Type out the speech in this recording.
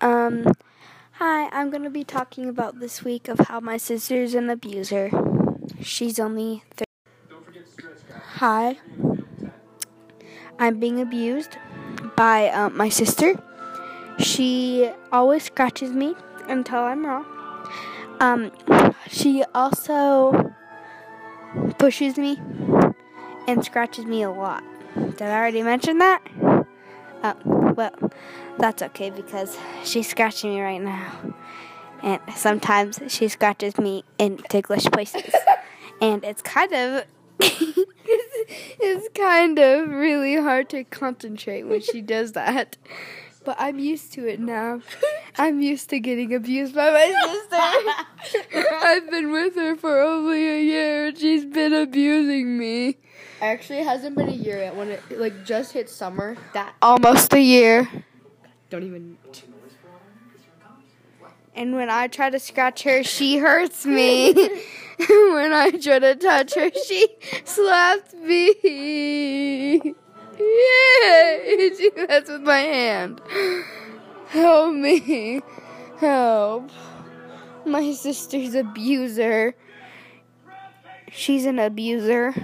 Um, hi, I'm going to be talking about this week of how my sister's an abuser. She's only 30. Hi, I'm being abused by um, my sister. She always scratches me until I'm wrong. Um, she also pushes me and scratches me a lot. Did I already mention that? Oh, well, that's okay because she's scratching me right now. And sometimes she scratches me in ticklish places. and it's kind of it's kind of really hard to concentrate when she does that. But I'm used to it now. I'm used to getting abused by my sister. I've been with her for only a year and she's been abusing me. Actually, hasn't been a year yet. When it like just hit summer, that Almost a year. don't even. And when I try to scratch her, she hurts me. when I try to touch her, she slaps me. Yeah, she that's with my hand. Help me. Help. My sister's abuser. She's an abuser.